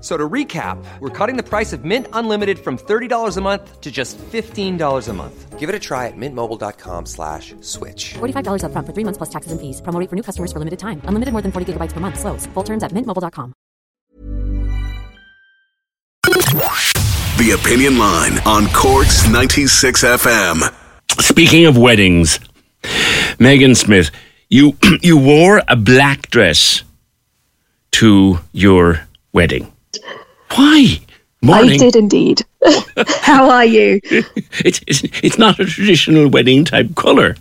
F- So to recap, we're cutting the price of Mint Unlimited from $30 a month to just $15 a month. Give it a try at mintmobile.com slash switch. $45 upfront for three months plus taxes and fees. Promo for new customers for limited time. Unlimited more than 40 gigabytes per month. Slows. Full terms at mintmobile.com. The Opinion Line on Corks 96 FM. Speaking of weddings, Megan Smith, you you wore a black dress to your wedding. Why? Morning. I did indeed. How are you? It's, it's it's not a traditional wedding type color.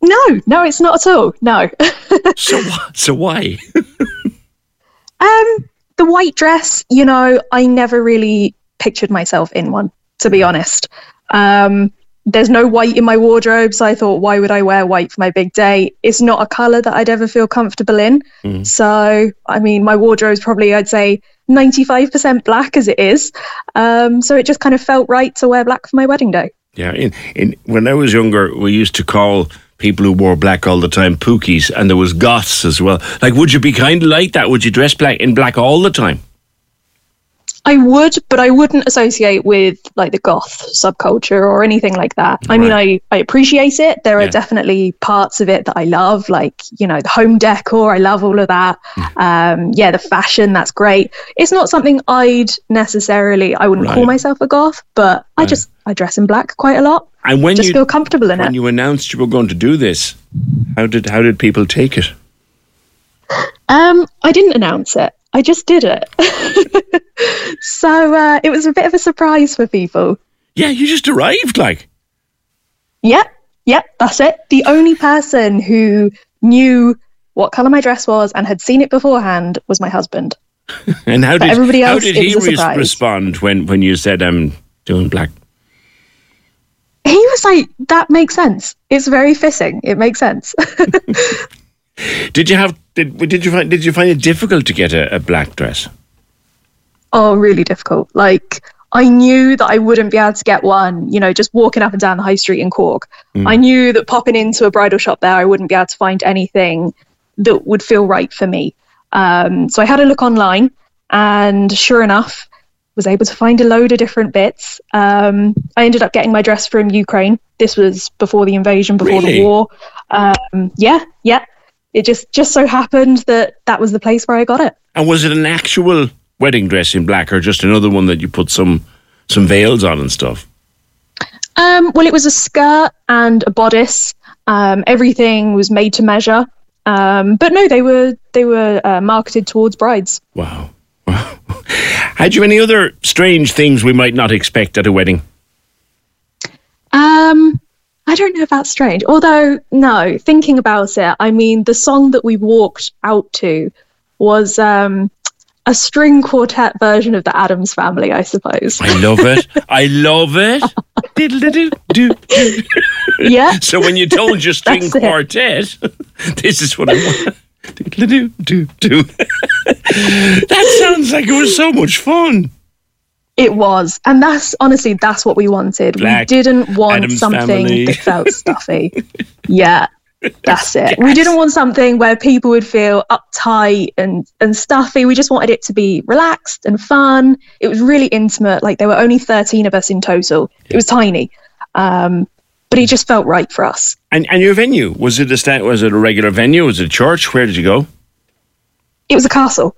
No, no, it's not at all. No. So so why? um, the white dress, you know, I never really pictured myself in one, to be honest. Um, there's no white in my wardrobe, so I thought, why would I wear white for my big day? It's not a color that I'd ever feel comfortable in. So, I mean, my wardrobe's probably, I'd say, 95% black as it is. Um, so it just kind of felt right to wear black for my wedding day. Yeah, in, in when I was younger, we used to call people who wore black all the time pookies, and there was goths as well. Like, would you be kind of like that? Would you dress black in black all the time? I would, but I wouldn't associate with like the goth subculture or anything like that. I mean, I, I appreciate it. There are definitely parts of it that I love, like, you know, the home decor. I love all of that. Um, yeah, the fashion, that's great. It's not something I'd necessarily, I wouldn't call myself a goth, but I just, I dress in black quite a lot. And when Just you feel comfortable in when it. you announced you were going to do this, how did how did people take it? Um, I didn't announce it. I just did it. so uh, it was a bit of a surprise for people. Yeah, you just arrived like. Yep, yep, that's it. The only person who knew what colour my dress was and had seen it beforehand was my husband. And how did everybody else, how did he was a res- respond when when you said I'm doing black? He was like, that makes sense. It's very fitting. It makes sense. Did you have did did you find did you find it difficult to get a, a black dress? oh, really difficult. Like, I knew that I wouldn't be able to get one, you know, just walking up and down the high street in Cork. I knew that popping into a bridal shop there, I wouldn't be able to find anything that would feel right for me. Um, so I had a look online, and sure enough, was able to find a load of different bits. Um, I ended up getting my dress from Ukraine. This was before the invasion, before Really? the war. Um, yeah, yeah. It just just so happened that that was the place where I got it. And was it an actual wedding dress in black or just another one that you put some some veils on and stuff? Um, well, it was a skirt and a bodice. Um, everything was made to measure. Um, but no, they were they were uh, marketed towards brides. Wow. Wow. Had you any other strange things we might not expect at a wedding? Um, I don't know about strange. Although, no, thinking about it, I mean, the song that we walked out to was um, a string quartet version of the Addams Family, I suppose. I love it. I love it. Yeah, So when you told your string quartet, this is what I want. That sounds like it was so much fun. It was, and that's honestly that's what we wanted. Black, we didn't want Addams something Family. that felt stuffy. yeah, that's it. We didn't want something where people would feel uptight and and stuffy. We just wanted it to be relaxed and fun. It was really intimate. Like there were only thirteen of us in total. It was tiny, um, but it just felt right for us. And and your venue was it a sta- was it a regular venue? Was it a church? Where did you go? It was a castle.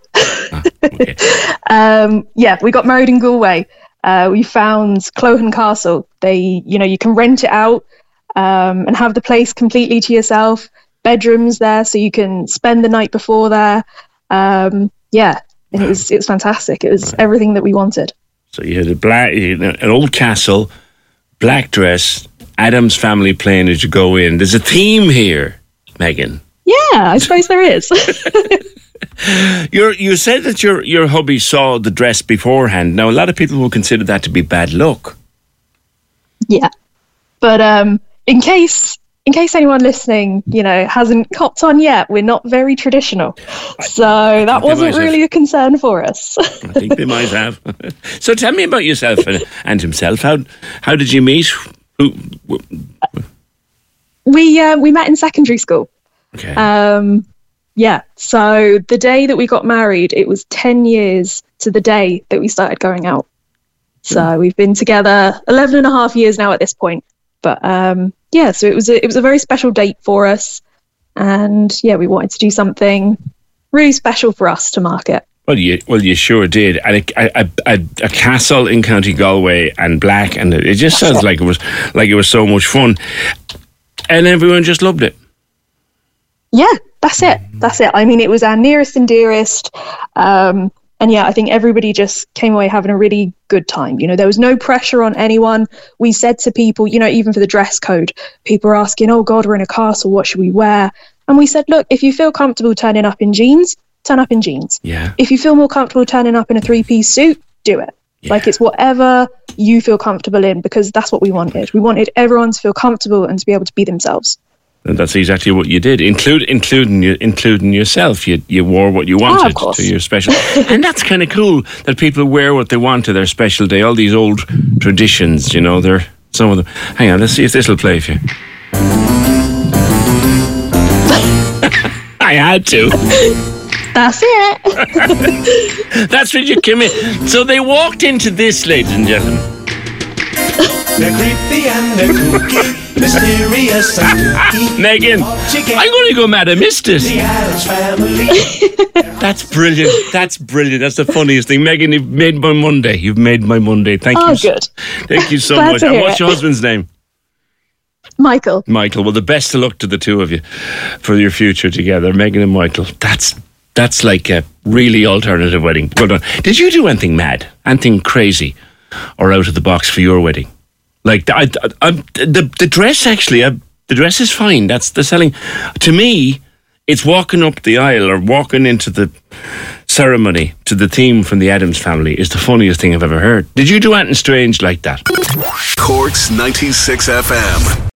Okay. um, yeah, we got married in Galway. Uh, we found Cloghan Castle. They, you know, you can rent it out um, and have the place completely to yourself. Bedrooms there, so you can spend the night before there. Um, yeah, and it was it was fantastic. It was everything that we wanted. So you had a black, an old castle, black dress, Addams family plane as you go in. There's a theme here, Megan. Yeah, I suppose there is. You're, you said that your your hubby saw the dress beforehand. Now a lot of people will consider that to be bad luck. yeah, but um, in case in case anyone listening, you know, hasn't copped on yet, we're not very traditional, so that wasn't might have. really a concern for us. I think they might have. so tell me about yourself and, and himself. How how did you meet? Who? we uh, we met in secondary school. Okay. Um, yeah, so the day that we got married, it was 10 years to the day that we started going out. So we've been together 11 and a half years now at this point. But um, yeah, so it was a, it was a very special date for us. And yeah, we wanted to do something really special for us to mark it. Well, you well you sure did, and a, a, a, a castle in County Galway and black, and it just sounds like it was like it was so much fun, and everyone just loved it. Yeah, that's it. That's it. I mean, it was our nearest and dearest. Um, and yeah, I think everybody just came away having a really good time. You know, there was no pressure on anyone. We said to people, you know, even for the dress code, people were asking, oh God, we're in a castle. What should we wear? And we said, look, if you feel comfortable turning up in jeans, turn up in jeans. Yeah. If you feel more comfortable turning up in a three piece suit, do it. Yeah. Like it's whatever you feel comfortable in because that's what we wanted. We wanted everyone to feel comfortable and to be able to be themselves. And that's exactly what you did, include including including yourself. You you wore what you oh, wanted course. to your special, and that's kind of cool that people wear what they want to their special day. All these old traditions, you know, they're some of them. Hang on, let's see if this will play for you. I had to. That's it. That's what you came in. So they walked into this, ladies and gentlemen. They're creepy and they're kooky, mysterious. Megan, I'm going to go mad. I missed it. The Addams family. That's brilliant. That's brilliant. That's the funniest thing. Megan, you've made my Monday. You've made my Monday. Thank Oh, you. so- good. Thank you so Glad much. And hear what's it. your husband's name? Michael. Michael. Well, the best of luck to the two of you for your future together, Megan and Michael. That's that's like a really alternative wedding. Well done. Did you do anything mad, anything crazy, or out of the box for your wedding? Like the, I, I, I- the the dress actually, I, the dress is fine. That's the selling. To me, it's walking up the aisle or walking into the ceremony to the theme from the Addams family is the funniest thing I've ever heard. Did you do anything strange like that? Corks 96 FM.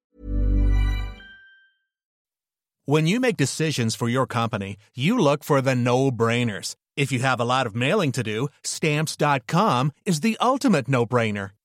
When you make decisions for your company, you look for the no brainers. If you have a lot of mailing to do, stamps.com is the ultimate no brainer.